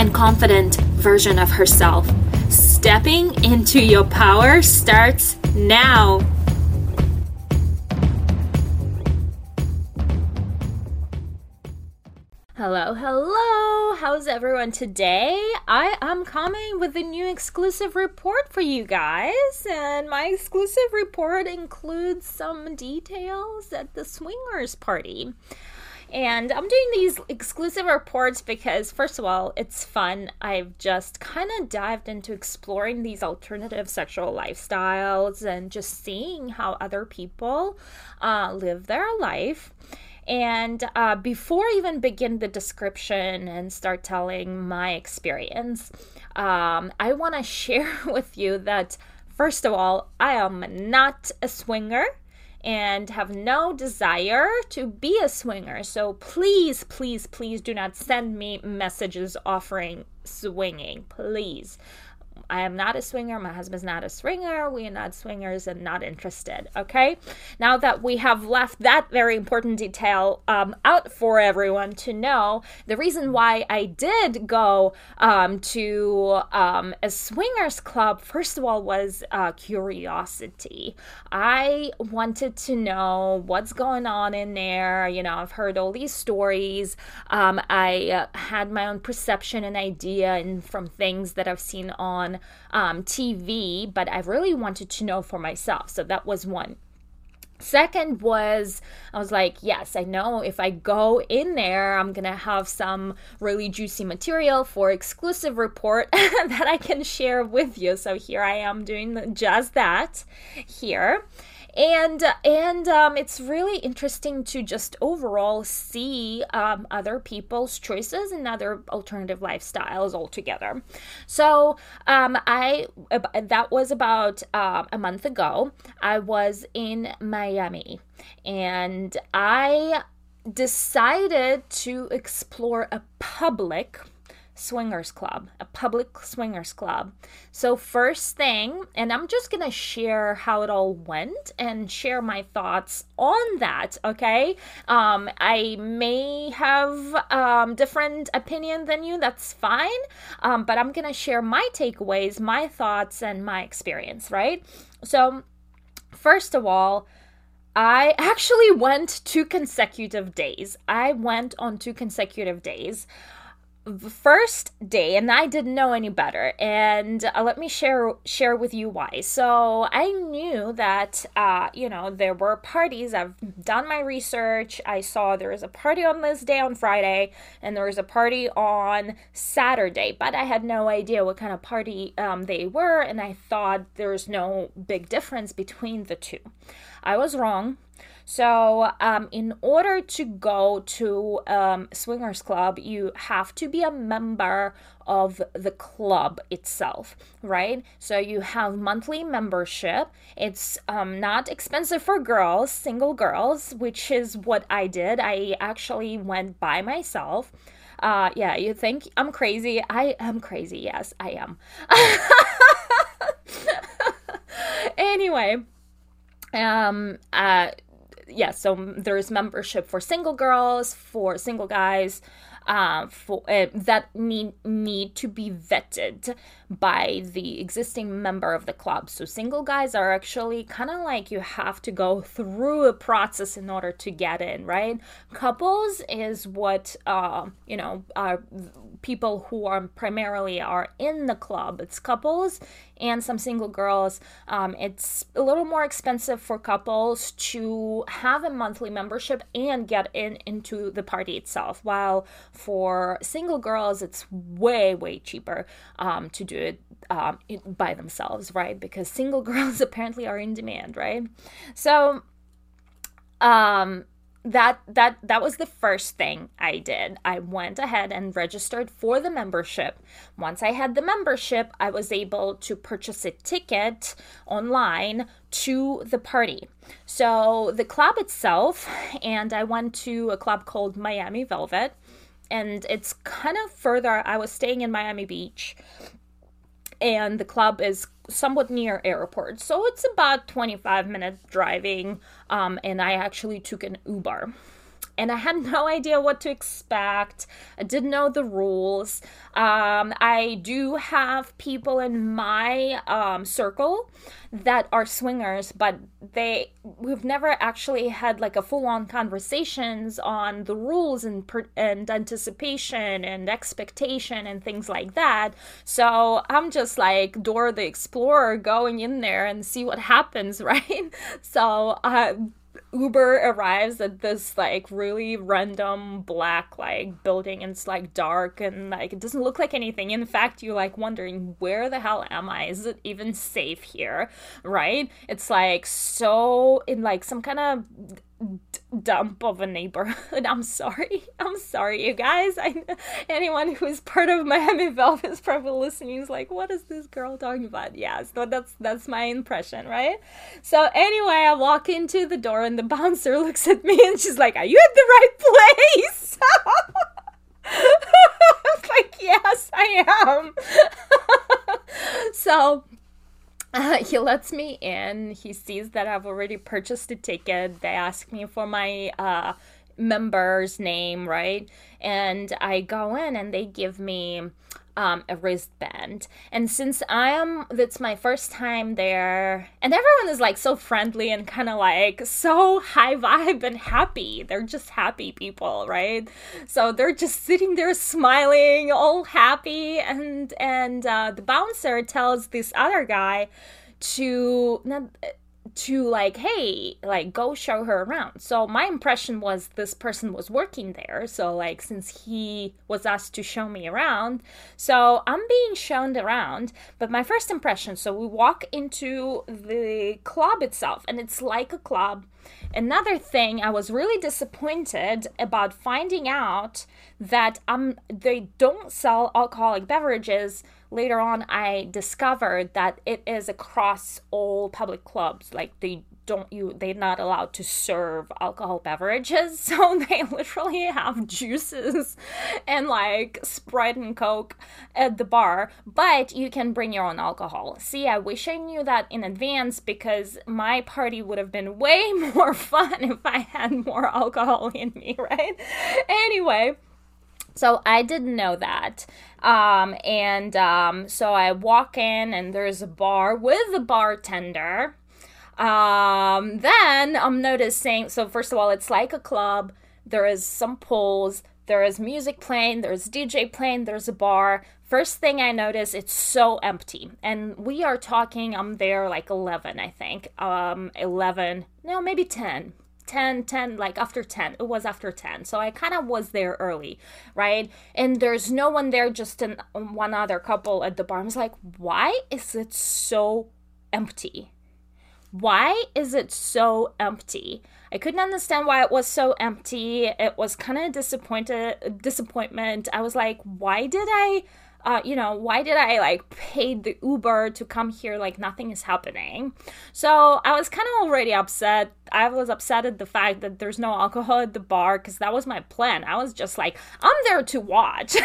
and confident version of herself. Stepping into your power starts now. Hello, hello. How's everyone today? I am coming with a new exclusive report for you guys, and my exclusive report includes some details at the swingers party. And I'm doing these exclusive reports because, first of all, it's fun. I've just kind of dived into exploring these alternative sexual lifestyles and just seeing how other people uh, live their life. And uh, before I even begin the description and start telling my experience, um, I want to share with you that, first of all, I am not a swinger and have no desire to be a swinger. So please, please, please do not send me messages offering swinging. Please. I am not a swinger. My husband's not a swinger. We are not swingers and not interested. Okay. Now that we have left that very important detail um, out for everyone to know, the reason why I did go um, to um, a swingers club, first of all, was uh, curiosity. I wanted to know what's going on in there. You know, I've heard all these stories. Um, I uh, had my own perception and idea and from things that I've seen on um, TV, but I really wanted to know for myself. So that was one. Second was, I was like, yes, I know if I go in there, I'm to have some really juicy material for exclusive report that I can share with you. So here I am doing just that here and and um, it's really interesting to just overall see um, other people's choices and other alternative lifestyles altogether. So um, I that was about uh, a month ago. I was in Miami, and I decided to explore a public swingers club, a public swingers club. So, first thing, and I'm just gonna share how it all went and share my thoughts on that, okay? Um, I may have um, different opinion than you, that's fine, um, but I'm gonna share my takeaways, my thoughts, and my experience, right? So, first of all, I actually went two consecutive days. I went on two consecutive days first day and i didn't know any better and uh, let me share share with you why. So i knew that uh, you know there were parties. I've done my research. I saw there was a party on this day on friday and there was a party on saturday but i had no idea what kind of party um, they were and i thought there's no big difference between the two. I was wrong so, um, in order to go to um, Swingers Club, you have to be a member of the club itself, right? So, you have monthly membership. It's um, not expensive for girls, single girls, which is what I did. I actually went by myself. Uh, yeah, you think I'm crazy? I am crazy. Yes, I am. anyway, um, uh, yeah, so there's membership for single girls, for single guys, uh, for uh, that need need to be vetted by the existing member of the club. So single guys are actually kind of like you have to go through a process in order to get in, right? Couples is what uh, you know are people who are primarily are in the club. It's couples and some single girls. Um, it's a little more expensive for couples to have a monthly membership and get in into the party itself, while for single girls, it's way way cheaper um, to do it um, by themselves, right? Because single girls apparently are in demand, right? So, um, that that that was the first thing I did. I went ahead and registered for the membership. Once I had the membership, I was able to purchase a ticket online to the party. So the club itself, and I went to a club called Miami Velvet, and it's kind of further. I was staying in Miami Beach, and the club is somewhat near airport so it's about 25 minutes driving um, and i actually took an uber and I had no idea what to expect. I didn't know the rules. Um, I do have people in my um, circle that are swingers, but they we've never actually had like a full on conversations on the rules and and anticipation and expectation and things like that. So I'm just like Dora the Explorer going in there and see what happens, right? So uh, Uber arrives at this like really random black like building and it's like dark and like it doesn't look like anything. In fact, you're like wondering where the hell am I? Is it even safe here? Right? It's like so in like some kind of dump of a neighborhood. I'm sorry. I'm sorry, you guys. I anyone who is part of Miami Velvet is probably listening is like, what is this girl talking about? Yeah, so that's that's my impression, right? So anyway, I walk into the door and the bouncer looks at me and she's like, Are you at the right place? like, yes, I am. so uh, he lets me in. He sees that I've already purchased a ticket. They ask me for my uh, member's name, right? And I go in and they give me um, a wristband. And since I am, that's my first time there, and everyone is like so friendly and kind of like so high vibe and happy. They're just happy people, right? So they're just sitting there smiling, all happy, and and uh, the bouncer tells this other guy to not to like hey like go show her around. So my impression was this person was working there. So like since he was asked to show me around. So i'm being shown around. But my first impression so we walk into the club itself and it's like a club another thing i was really disappointed about finding out that um they don't sell alcoholic beverages later on I discovered that it is across all public clubs. Like they don't you they're not allowed to serve alcohol beverages so they literally have juices and like sprite and coke at the bar but you can bring your own alcohol see i wish i knew that in advance because my party would have been way more fun if i had more alcohol in me right anyway so I didn't know that. Um, and um, so I walk in, and there's a bar with a bartender. Um, then I'm noticing, so first of all, it's like a club. There is some poles, there is music playing, there's DJ playing, there's a bar. First thing I notice, it's so empty. And we are talking, I'm there like 11, I think. Um, 11, no, maybe 10 10 10 like after 10 it was after 10 so i kind of was there early right? And there's no one there just one other couple at the bar. I was like why is it so empty why is it so empty i couldn't understand why it was so empty it was kind of disappointed disappointment i was like why did i uh, you know, why did I like pay the Uber to come here like nothing is happening? So I was kind of already upset. I was upset at the fact that there's no alcohol at the bar because that was my plan. I was just like, I'm there to watch.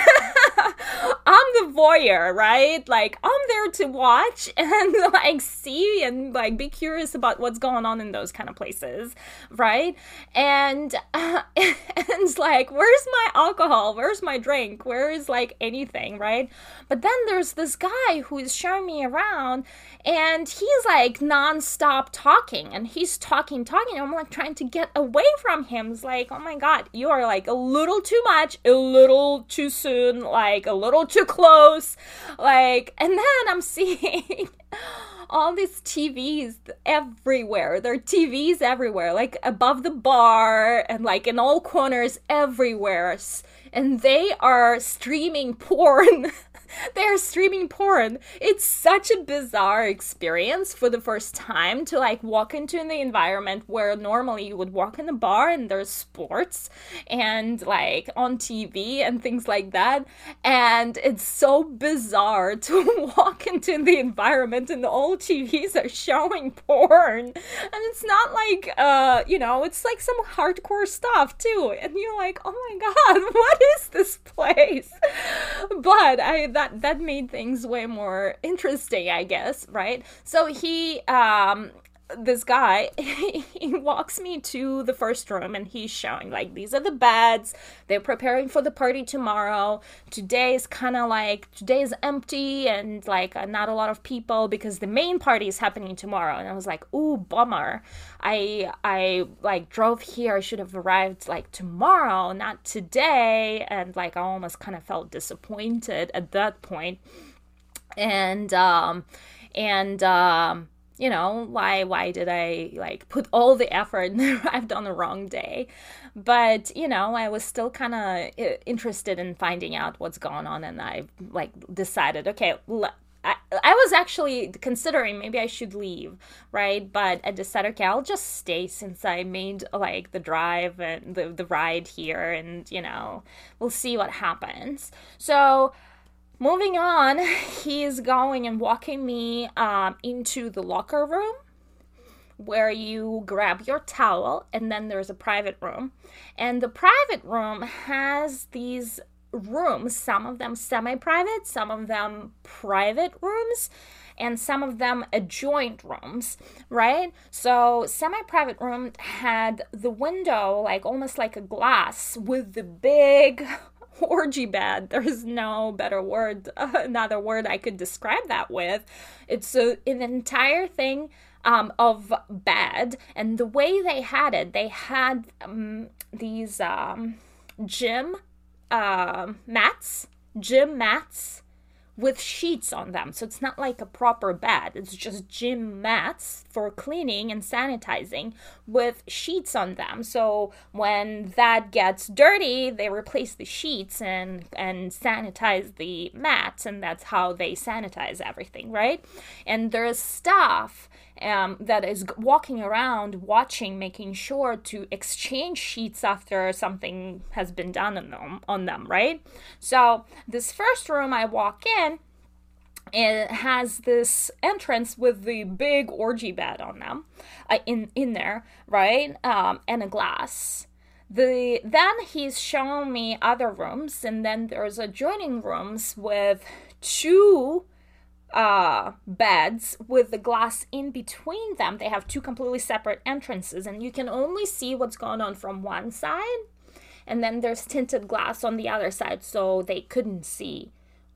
I'm the voyeur, right? Like, I'm there to watch and like see and like be curious about what's going on in those kind of places, right? And, uh, and it's like, where's my alcohol? Where's my drink? Where is like anything, right? right? But then there's this guy who is showing me around and he's like nonstop talking and he's talking, talking. I'm like trying to get away from him. It's like, oh my god, you are like a little too much, a little too soon, like a little too close. Like, and then I'm seeing all these TVs everywhere. There are TVs everywhere, like above the bar and like in all corners everywhere and they are streaming porn they're streaming porn. It's such a bizarre experience for the first time to like walk into the environment where normally you would walk in a bar and there's sports and like on TV and things like that. And it's so bizarre to walk into the environment and all TVs are showing porn. And it's not like, uh, you know, it's like some hardcore stuff too. And you're like, oh my God, what is this place? But I, that, that made things way more interesting, I guess, right? So he, um, this guy he walks me to the first room and he's showing like these are the beds. They're preparing for the party tomorrow. Today is kind of like today is empty and like uh, not a lot of people because the main party is happening tomorrow. And i was like ooh bummer. I i like drove here. I should have arrived like tomorrow not today. And like i almost kind of felt disappointed at that point. And um and um you know why why did i like put all the effort and arrived on the wrong day but you know i was still kind of uh, interested in finding out what's going on and i like decided okay I, I was actually considering maybe I should leave, right? But I decided, okay, I'll just stay since I made like the drive and the, the ride here, and you know, we'll see what happens. So Moving on, he's going and walking me um, into the locker room where you grab your towel, and then there's a private room. And the private room has these rooms, some of them semi private, some of them private rooms, and some of them adjoint rooms, right? So, semi private room had the window like almost like a glass with the big orgy bed. There's no better word, uh, another word I could describe that with. It's a, an entire thing um, of bed, and the way they had it, they had um, these um, gym uh, mats, gym mats with sheets on them. So it's not like a proper bed. It's just gym mats for cleaning and sanitizing with sheets on them. So when that gets dirty, they replace the sheets and and sanitize the mats and that's how they sanitize everything, right? And there's staff um, that is walking around watching making sure to exchange sheets after something has been done on them on them right? So this first room i walk in it has this entrance with the big orgy bed on them uh, in in there right? Um, and a glass. The then he's showing me other rooms and then there's adjoining rooms with two uh, beds with the glass in between them. They have two completely separate entrances, and you can only see what's going on from one side. And then there's tinted glass on the other side, so they couldn't see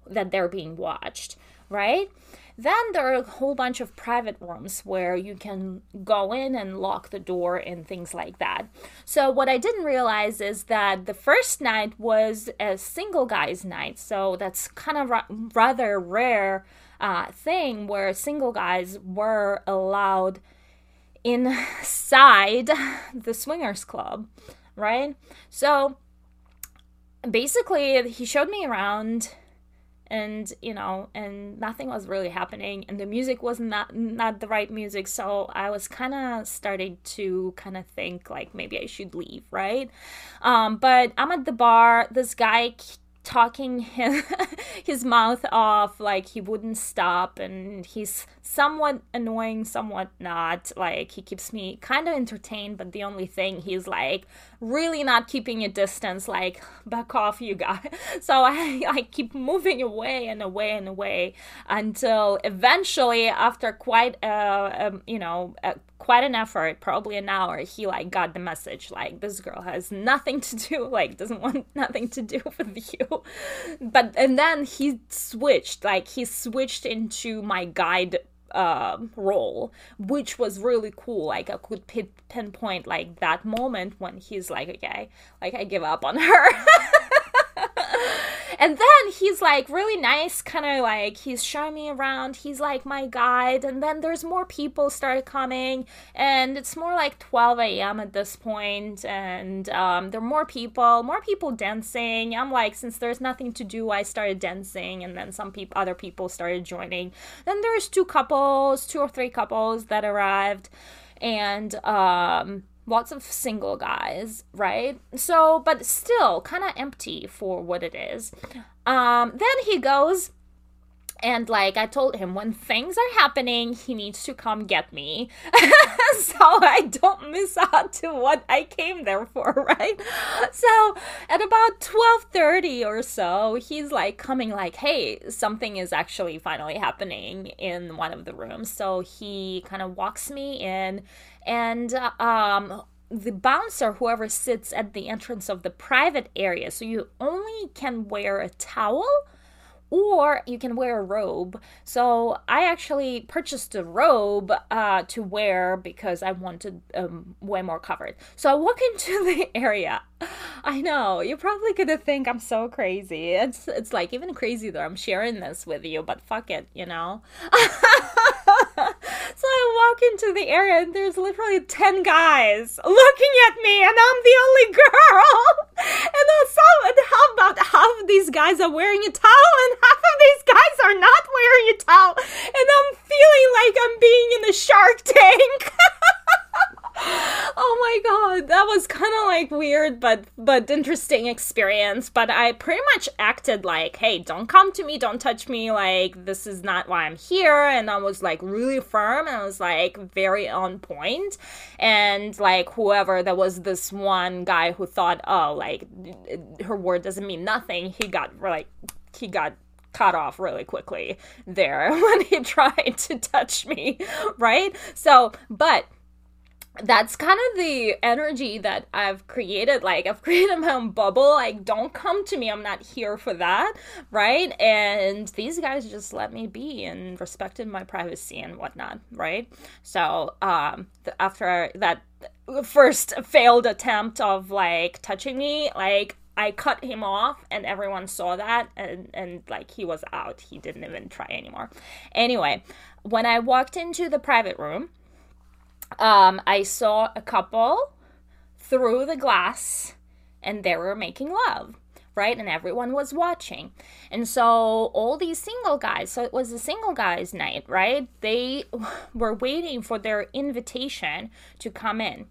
that they're being watched, right? Then there are a whole bunch of private rooms where you can go in and lock the door and things like that. So, what I didn't realize is that the first night was a single guy's night. So, that's kind of ra- rather rare uh, thing where single guys were allowed inside the swingers club, right? So basically, he showed me around and you know and nothing was really happening and the music was not not the right music. So i was kind of starting to kind of think like maybe i should leave right? Um but i'm at the bar. This guy talking his, his mouth off like he wouldn't stop and he's somewhat annoying somewhat not like he keeps me kind of entertained but the only thing he's like really not keeping a distance like back off you guys so i i keep moving away and away and away until eventually after quite a, a you know a quite an effort, probably an hour, he like got the message like this girl has nothing to do, like doesn't want nothing to do with you. But and then he switched, like he switched into my guide uh, role, which was really cool. Like I could pinpoint like that moment when he's like, okay, like I give up on her. and then he's like really nice, kind of like he's showing me around. He's like my guide, and then there's more people started coming, and it's more like 12 a.m. at this point, and um, there are more people, more people dancing. I'm like, since there's nothing to do, I started dancing, and then some people, other people started joining. Then there's two couples, two or three couples that arrived, and um lots of single guys, right? So, but still kind of empty for what it is. Um, then he goes and like I told him, when things are happening, he needs to come get me, so I don't miss out to what I came there for, right? So at about twelve thirty or so, he's like coming, like, "Hey, something is actually finally happening in one of the rooms." So he kind of walks me in, and um, the bouncer, whoever sits at the entrance of the private area, so you only can wear a towel or you can wear a robe. So I actually purchased a robe uh, to wear because I wanted um, way more covered. So I walk into the area. I know you're probably gonna think I'm so crazy. It's it's like even crazy that I'm sharing this with you, but fuck it, you know. so I walk into the area and there's literally 10 guys looking at me and I'm the only girl. and and how about half of these guys are wearing a towel and half of these guys are not wearing a towel. And I'm feeling like I'm being in the shark tank. oh my god that was kind of like weird but but interesting experience. But i pretty much acted like hey don't come to me don't touch me like this is not why i'm here. And i was like really firm and i was like very on point. and like whoever there was this one guy who thought oh like her word doesn't mean nothing he got like he got cut off really quickly there when he tried to touch me right? So but that's kind of the energy that I've created. Like, I've created my own bubble. Like, don't come to me. I'm not here for that. Right. And these guys just let me be and respected my privacy and whatnot. Right. So, um, after that first failed attempt of like touching me, like, I cut him off and everyone saw that and, and like he was out. He didn't even try anymore. Anyway, when I walked into the private room, um, I saw a couple through the glass and they were making love right? And everyone was watching. And so all these single guys, so it was a single guys' night, right? They were waiting for their invitation to come in.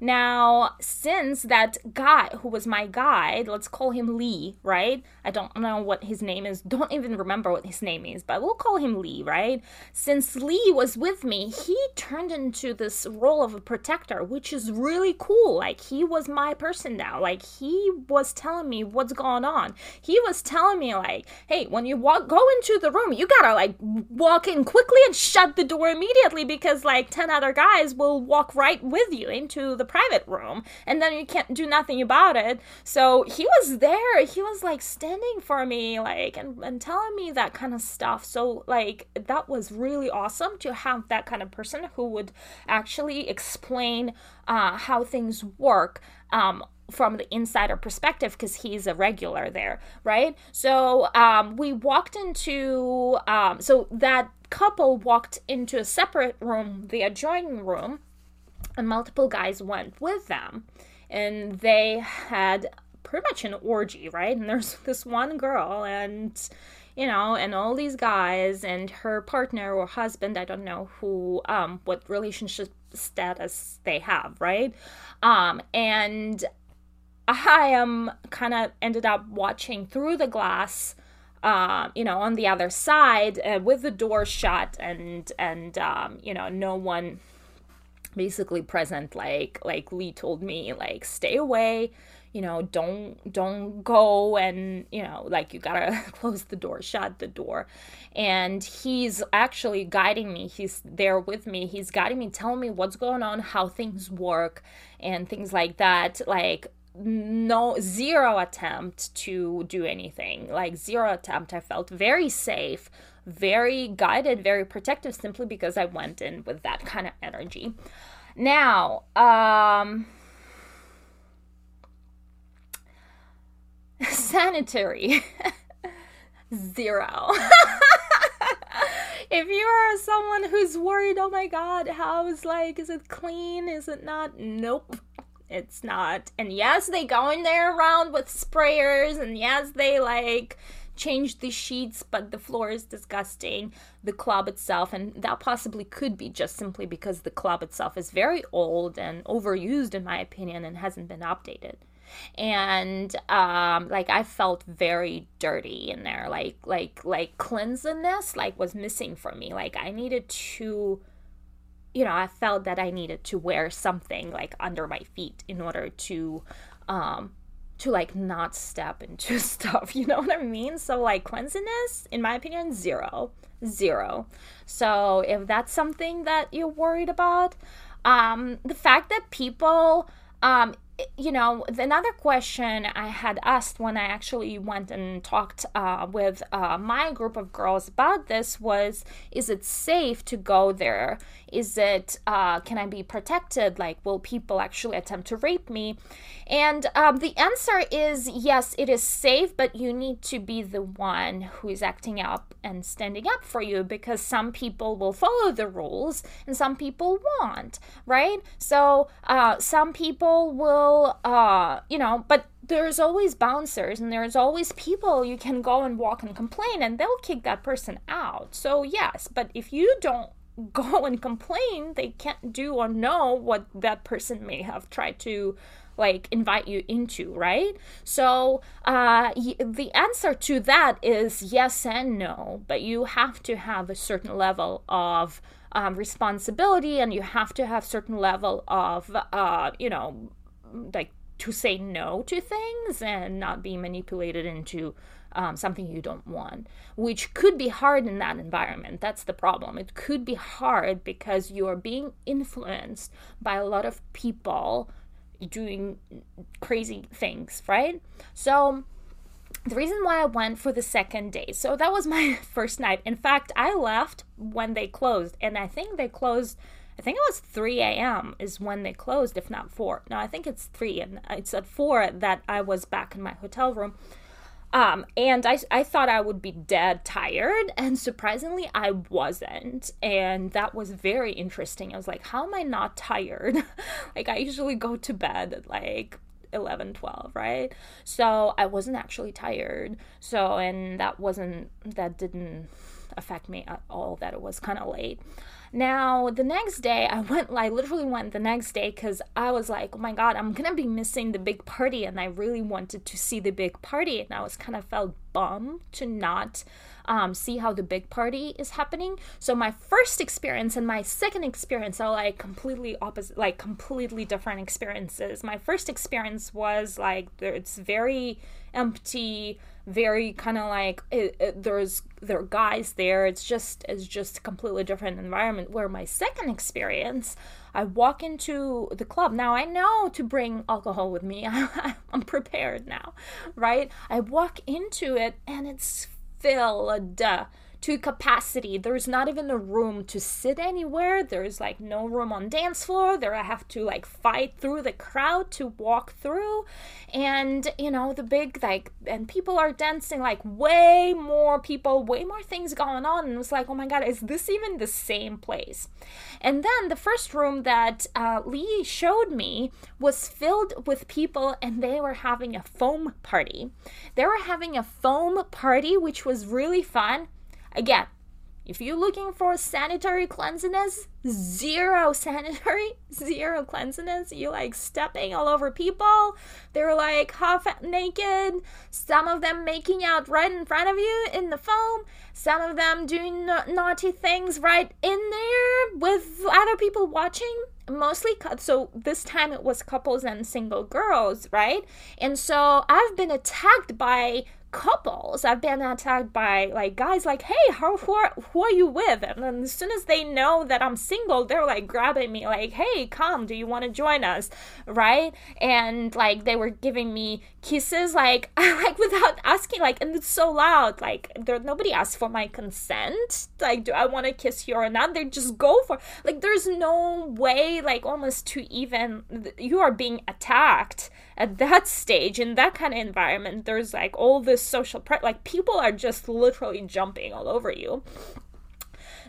Now, since that guy who was my guide, let's call him Lee, right? I don't know what his name is, don't even remember what his name is, but we'll call him Lee, right? Since Lee was with me, he turned into this role of a protector, which is really cool. Like, he was my person now. Like, he was telling me what's going on. He was telling me, like, hey, when you walk, go into the room, you gotta, like, walk in quickly and shut the door immediately because, like, 10 other guys will walk right with you into the private room and then you can't do nothing about it. So he was there. He was like standing for me, like, and, and telling me that kind of stuff. So, like, that was really awesome to have that kind of person who would actually explain uh, how things work. Um, from the insider perspective because he's a regular there right so um, we walked into um, so that couple walked into a separate room the adjoining room and multiple guys went with them and they had pretty much an orgy right? And there's this one girl and you know and all these guys and her partner or husband i don't know who um what relationship status they have right? Um and i am kind of ended up watching through the glass um, you know, on the other side uh, with the door shut and and um, you know, no one basically present like like lee told me like stay away you know don't don't go and you know like you gotta close the door shut the door. And he's actually guiding me. He's there with me. He's guiding me telling me what's going on how things work and things like that. Like no zero attempt to do anything. Like zero attempt. I felt very safe very guided, very protective simply because I went in with that kind of energy. Now, um, sanitary. zero. if you are someone who's worried, oh my god, how is like, is it clean? Is it not? Nope. It's not. And yes, they go in there around with sprayers, and yes, they like change the sheets, but the floor is disgusting. The club itself, and that possibly could be just simply because the club itself is very old and overused, in my opinion, and hasn't been updated. And um, like I felt very dirty in there, like like like cleanliness like was missing for me. Like I needed to you know, I felt that I needed to wear something like under my feet in order to um to like not step into stuff, you know what I mean? So like cleanliness in my opinion zero. Zero. So if that's something that you're worried about, um the fact that people um you know, another question I had asked when I actually went and talked uh, with uh, my group of girls about this was Is it safe to go there? Is it, uh, can I be protected? Like, will people actually attempt to rape me? And um, the answer is yes, it is safe, but you need to be the one who is acting up and standing up for you because some people will follow the rules and some people won't, right? So uh, some people will, uh, you know, but there's always bouncers and there's always people you can go and walk and complain and they'll kick that person out. So, yes, but if you don't go and complain, they can't do or know what that person may have tried to like invite you into, right? So uh, y- the answer to that is yes and no, but you have to have a certain level of um, responsibility and you have to have certain level of uh, you know like to say no to things and not be manipulated into um, something you don't want, which could be hard in that environment. That's the problem. It could be hard because you are being influenced by a lot of people doing crazy things, right? So the reason why I went for the second day, so that was my first night. In fact, I left when they closed, and I think they closed. I think it was 3 a.m. is when they closed, if not 4. No, I think it's 3, and it's at 4 that I was back in my hotel room. Um, and I, I thought I would be dead tired, and surprisingly, I wasn't. And that was very interesting. I was like, how am I not tired? like, I usually go to bed at like 11, 12, right? So I wasn't actually tired. So, and that wasn't, that didn't affect me at all, that it was kind of late. Now, the next day, I went, I literally went the next day because I was like, oh my God, I'm going to be missing the big party. And I really wanted to see the big party. And I was kind of felt bummed to not um, see how the big party is happening. So my first experience and my second experience are like completely opposite, like completely different experiences. My first experience was like, it's very empty very kind of like it, it, there's there are guys there. It's just it's just a completely different environment. Where my second experience i walk into the club. Now i know to bring alcohol with me. I'm prepared now right? I walk into it and it's filled to capacity. There's not even a room to sit anywhere. There's like no room on dance floor. There I have to like fight through the crowd to walk through. And you know, the big like and people are dancing like way more people, way more things going on. And it was like, oh my god, is this even the same place? And then the first room that uh, Lee showed me was filled with people and they were having a foam party. They were having a foam party, which was really fun Again, if you're looking for sanitary cleanliness, zero sanitary, zero cleanliness. You like stepping all over people. They're like half naked. Some of them making out right in front of you in the foam. Some of them doing na- naughty things right in there with other people watching. Mostly, so this time it was couples and single girls, right? And so I've been attacked by couples i've been attacked by like guys like hey how who are, who are you with? And then as soon as they know that i'm single they're like grabbing me like hey come do you want to join us? Right? And like they were giving me kisses like like without asking like and it's so loud like there nobody asked for my consent. Like do i want to kiss you or not? They just go for like there's no way like almost to even you are being attacked at that stage in that kind of environment there's like all this social pre- like people are just literally jumping all over you.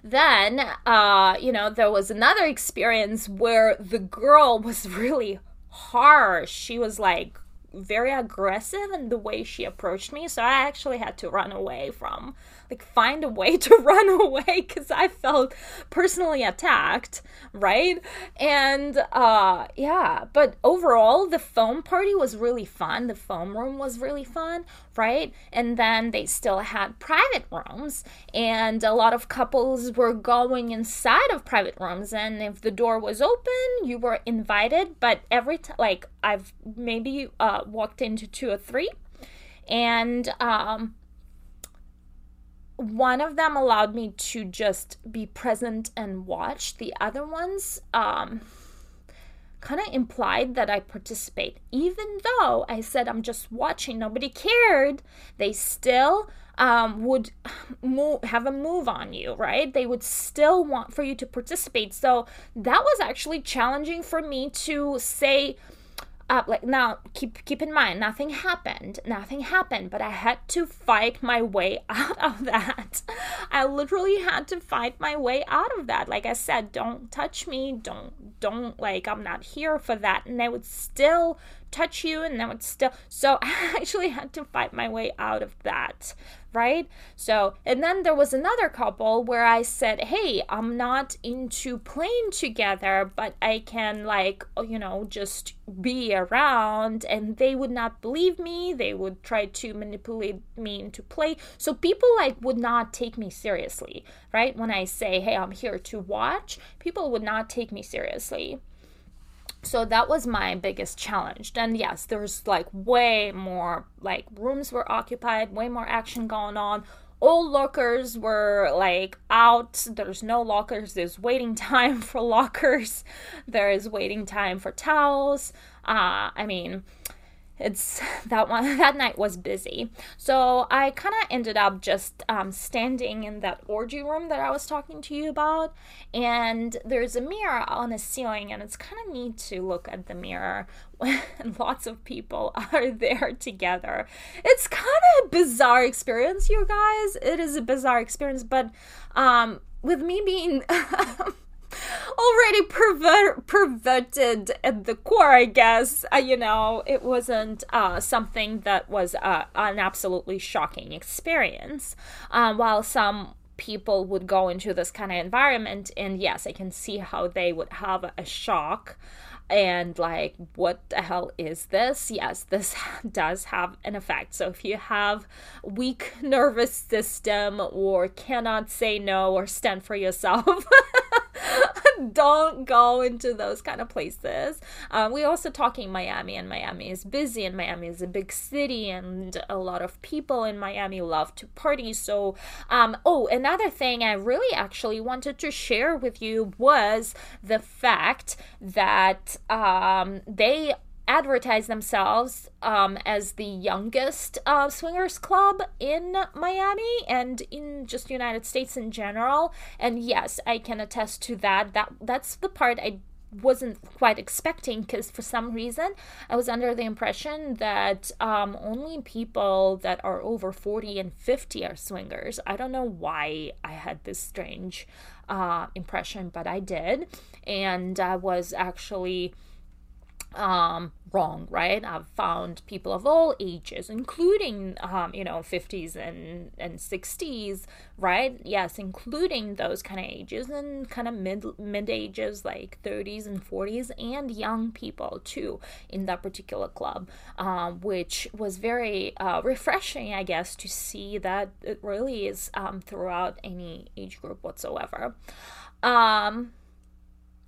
Then uh you know there was another experience where the girl was really harsh. She was like very aggressive in the way she approached me so i actually had to run away from like find a way to run away because I felt personally attacked, right? And uh yeah, but overall the foam party was really fun. The foam room was really fun, right? And then they still had private rooms and a lot of couples were going inside of private rooms and if the door was open, you were invited, but every time like I've maybe uh walked into two or three and um one of them allowed me to just be present and watch. The other ones um, kind of implied that I participate. Even though I said I'm just watching, nobody cared, they still um, would move, have a move on you, right? They would still want for you to participate. So that was actually challenging for me to say, uh, like now keep keep in mind nothing happened nothing happened but i had to fight my way out of that. I literally had to fight my way out of that. Like i said don't touch me don't don't like i'm not here for that. And i would still touch you and that would still so i actually had to fight my way out of that right? So, and then there was another couple where I said, Hey, I'm not into playing together, but I can, like, you know, just be around. And they would not believe me. They would try to manipulate me into play. So, people, like, would not take me seriously, right? When I say, Hey, I'm here to watch, people would not take me seriously so that was my biggest challenge. And yes there's like way more like rooms were occupied way more action going on. All lockers were like out. There's no lockers. There's waiting time for lockers. There is waiting time for towels. Uh i mean it's that one that night was busy. So i kind of ended up just um, standing in that orgy room that i was talking to you about and there's a mirror on the ceiling and it's kind of neat to look at the mirror when lots of people are there together. It's kind of a bizarre experience you guys. It is a bizarre experience but um with me being already perver- perverted at the core, I guess. Uh, you know, it wasn't uh, something that was uh, an absolutely shocking experience. Um, while some people would go into this kind of environment, and yes, I can see how they would have a shock and like what the hell is this yes this does have an effect so if you have weak nervous system or cannot say no or stand for yourself don't go into those kind of places. Um, we're also talking Miami, and Miami is busy, and Miami is a big city, and a lot of people in Miami love to party. So, um, oh, another thing I really actually wanted to share with you was the fact that um, they advertise themselves um, as the youngest uh, swingers club in Miami and in just United States in general. And yes, I can attest to that. That that's the part I wasn't quite expecting because for some reason I was under the impression that um, only people that are over 40 and 50 are swingers. I don't know why I had this strange uh, impression, but I did. And I was actually um, wrong, right? I've found people of all ages, including, um, you know, 50s and, and 60s, right? Yes, including those kind of ages and kind of mid, mid ages, like 30s and 40s, and young people too in that particular club, um, which was very uh, refreshing, I guess, to see that it really is um, throughout any age group whatsoever. Um,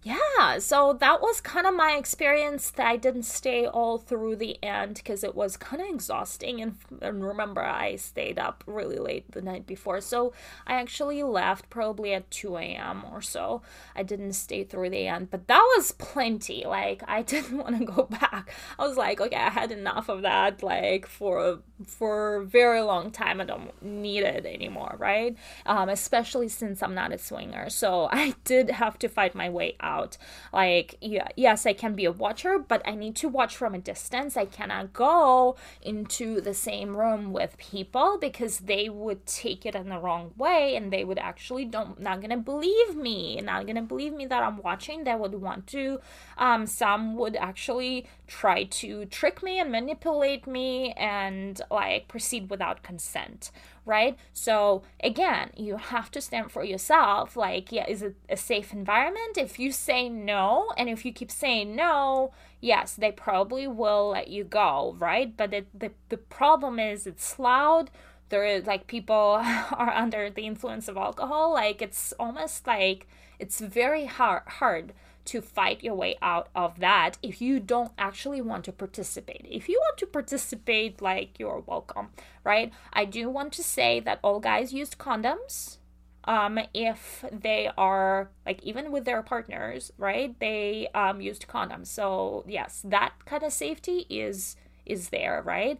yeah, so that was kind of my experience that I didn't stay all through the end because it was kind of exhausting. And, and remember, I stayed up really late the night before. So I actually left probably at 2 a.m. or so. I didn't stay through the end, but that was plenty. Like, I didn't want to go back. I was like, okay, I had enough of that, like, for, for a very long time. I don't need it anymore, right? Um, especially since I'm not a swinger. So I did have to fight my way out about. Like, yeah, yes, I can be a watcher, but I need to watch from a distance. I cannot go into the same room with people because they would take it in the wrong way and they would actually don't not gonna believe me, not gonna believe me that I'm watching. They would want to. Um, some would actually try to trick me and manipulate me and like proceed without consent right? So again, you have to stand for yourself. Like, yeah, is it a safe environment? If you say no, and if you keep saying no, yes, they probably will let you go, right? But it, the the problem is it's loud. There is like people are under the influence of alcohol. Like it's almost like it's very hard hard to fight your way out of that if you don't actually want to participate. If you want to participate, like you're welcome, right? I do want to say that all guys used condoms. Um, if they are like even with their partners, right? They um used condoms. So yes, that kind of safety is is there, right?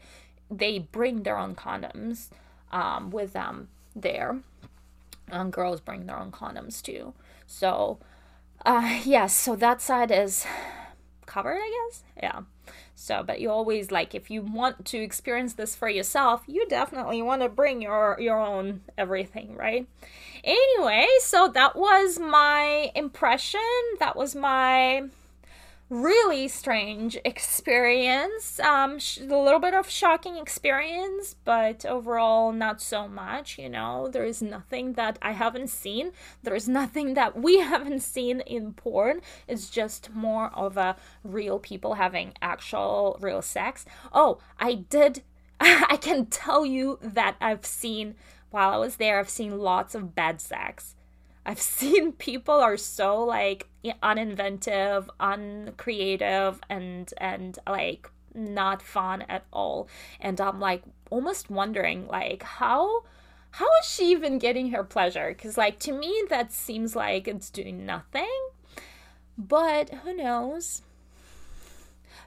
They bring their own condoms um with them there. And girls bring their own condoms too. So uh, yes, so that side is covered, I guess. Yeah. So, but you always like if you want to experience this for yourself, you definitely want to bring your your own everything, right? Anyway, so that was my impression. That was my really strange experience. Um, sh- a little bit of shocking experience, but overall not so much. You know, there is nothing that I haven't seen. There is nothing that we haven't seen in porn. It's just more of a real people having actual real sex. Oh, I did. I can tell you that I've seen while I was there. I've seen lots of bad sex I've seen people are so like uninventive, uncreative, and and like not fun at all. And I'm like almost wondering like how how is she even getting her pleasure? Because like to me that seems like it's doing nothing. But who knows?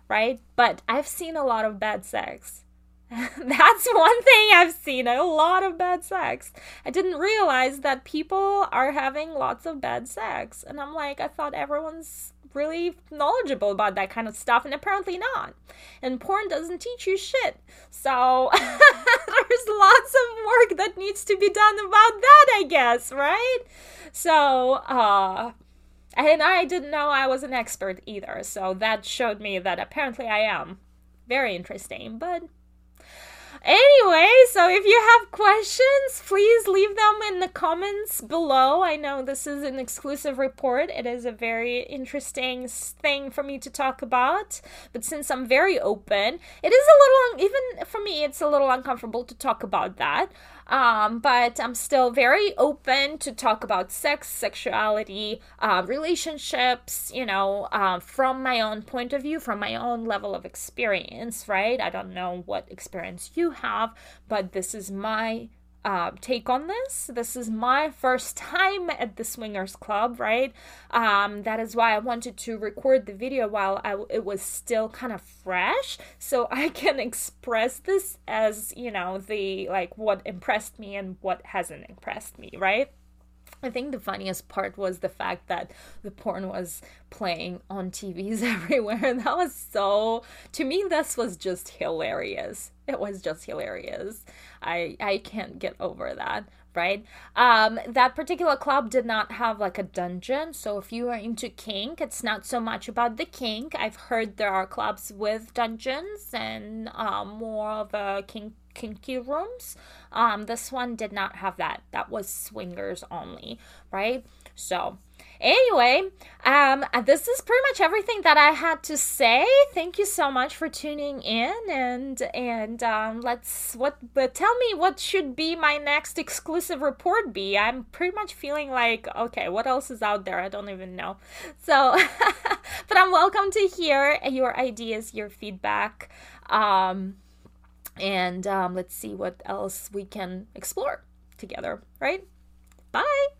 Right? But I've seen a lot of bad sex. That's one thing I've seen a lot of bad sex. I didn't realize that people are having lots of bad sex. And I'm like, I thought everyone's really knowledgeable about that kind of stuff, and apparently not. And porn doesn't teach you shit. So there's lots of work that needs to be done about that, I guess, right? So, uh, and I didn't know I was an expert either. So that showed me that apparently I am. Very interesting, but Anyway, so if you have questions, please leave them in the comments below. I know this is an exclusive report. It is a very interesting thing for me to talk about. But since I'm very open, it is a little, even for me, it's a little uncomfortable to talk about that. Um, but I'm still very open to talk about sex, sexuality, uh, relationships, you know, uh, from my own point of view, from my own level of experience, right? I don't know what experience you have, but this is my uh, take on this. This is my first time at the Swingers Club, right? Um, that is why I wanted to record the video while I, it was still kind of fresh, so I can express this as you know the like what impressed me and what hasn't impressed me, right? I think the funniest part was the fact that the porn was playing on TVs everywhere. That was so, to me, this was just hilarious. It was just hilarious. I, I can't get over that right? Um, that particular club did not have like a dungeon. So if you are into kink, it's not so much about the kink. I've heard there are clubs with dungeons and um, more of a kink kinky rooms. Um, this one did not have that. That was swingers only, right? So Anyway, um, this is pretty much everything that I had to say. Thank you so much for tuning in, and and um, let's what. But tell me what should be my next exclusive report be. I'm pretty much feeling like okay, what else is out there? I don't even know. So, but I'm welcome to hear your ideas, your feedback, um, and um, let's see what else we can explore together. Right? Bye.